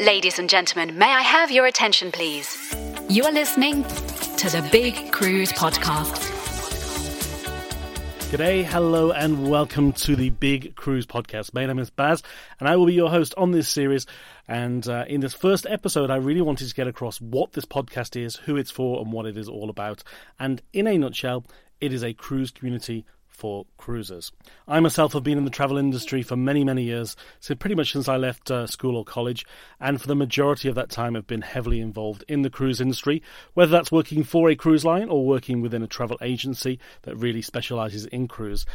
Ladies and gentlemen, may I have your attention, please? You are listening to the Big Cruise Podcast. G'day, hello, and welcome to the Big Cruise Podcast. My name is Baz, and I will be your host on this series. And uh, in this first episode, I really wanted to get across what this podcast is, who it's for, and what it is all about. And in a nutshell, it is a cruise community for cruisers. I myself have been in the travel industry for many, many years, so pretty much since I left uh, school or college, and for the majority of that time have been heavily involved in the cruise industry, whether that's working for a cruise line or working within a travel agency that really specialises in cruise.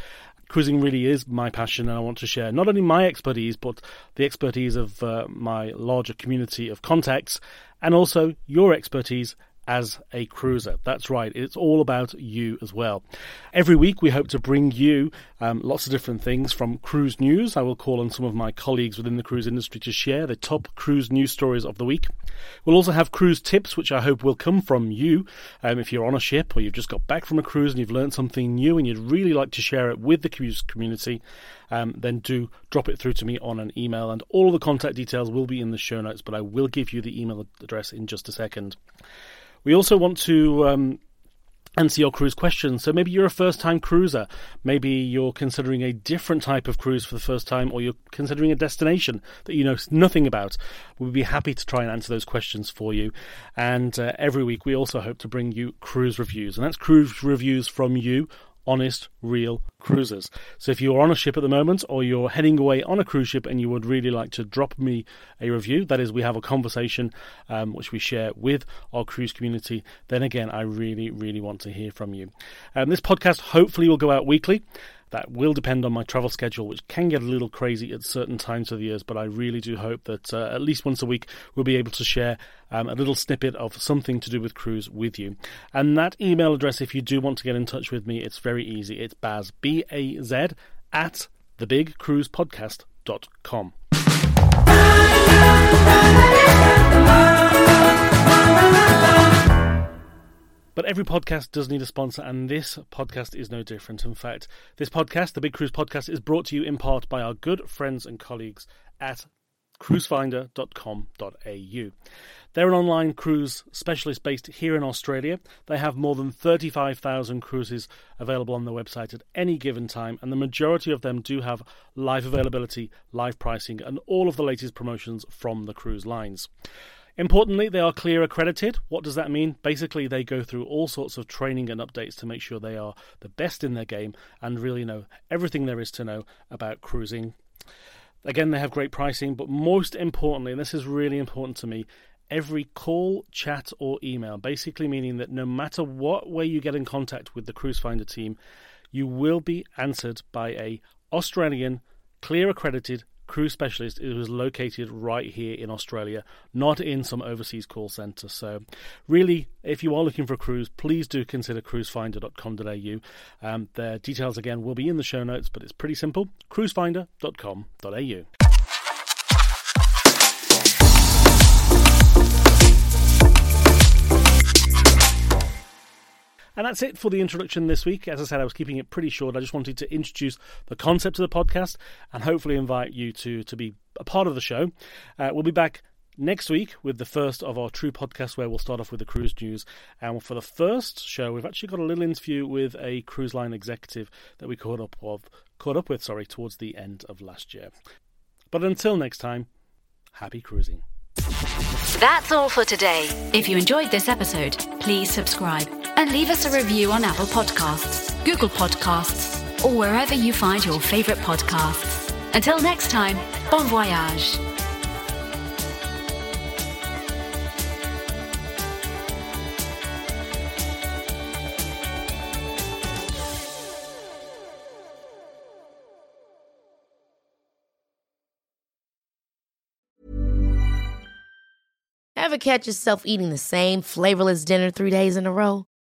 Cruising really is my passion, and I want to share not only my expertise, but the expertise of uh, my larger community of contacts, and also your expertise as a cruiser. That's right, it's all about you as well. Every week, we hope to bring you um, lots of different things from cruise news. I will call on some of my colleagues within the cruise industry to share the top cruise news stories of the week. We'll also have cruise tips, which I hope will come from you. Um, if you're on a ship or you've just got back from a cruise and you've learned something new and you'd really like to share it with the cruise community, um, then do drop it through to me on an email. And all the contact details will be in the show notes, but I will give you the email address in just a second. We also want to um, answer your cruise questions. So maybe you're a first time cruiser. Maybe you're considering a different type of cruise for the first time, or you're considering a destination that you know nothing about. We'd be happy to try and answer those questions for you. And uh, every week, we also hope to bring you cruise reviews. And that's cruise reviews from you honest, real cruisers. So if you're on a ship at the moment or you're heading away on a cruise ship and you would really like to drop me a review, that is, we have a conversation um, which we share with our cruise community, then again, I really, really want to hear from you. Um, this podcast hopefully will go out weekly. That will depend on my travel schedule, which can get a little crazy at certain times of the years, but I really do hope that uh, at least once a week we'll be able to share um, a little snippet of something to do with cruise with you. And that email address, if you do want to get in touch with me, it's very easy. It's baz, B A Z, at thebigcruisepodcast.com. But every podcast does need a sponsor, and this podcast is no different. In fact, this podcast, the Big Cruise Podcast, is brought to you in part by our good friends and colleagues at cruisefinder.com.au. They're an online cruise specialist based here in Australia. They have more than 35,000 cruises available on their website at any given time, and the majority of them do have live availability, live pricing, and all of the latest promotions from the cruise lines. Importantly, they are CLIA accredited. What does that mean? Basically, they go through all sorts of training and updates to make sure they are the best in their game and really know everything there is to know about cruising. Again, they have great pricing, but most importantly, and this is really important to me, every call, chat, or email, basically meaning that no matter what way you get in contact with the Cruise Finder team, you will be answered by a Australian, CLIA accredited cruise specialist who is located right here in Australia, not in some overseas call centre. So, really, if you are looking for a cruise, please do consider cruisefinder.com.au. Um, their details again will be in the show notes, but it's pretty simple cruisefinder.com.au. And that's it for the introduction this week. As I said, I was keeping it pretty short. I just wanted to introduce the concept of the podcast and hopefully invite you to, to be a part of the show. Uh, we'll be back next week with the first of our true podcasts where we'll start off with the cruise news and for the first show we've actually got a little interview with a cruise line executive that we caught up of caught up with sorry towards the end of last year but until next time happy cruising that's all for today if you enjoyed this episode please subscribe and leave us a review on apple podcasts google podcasts or wherever you find your favorite podcasts until next time bon voyage Ever catch yourself eating the same flavorless dinner three days in a row?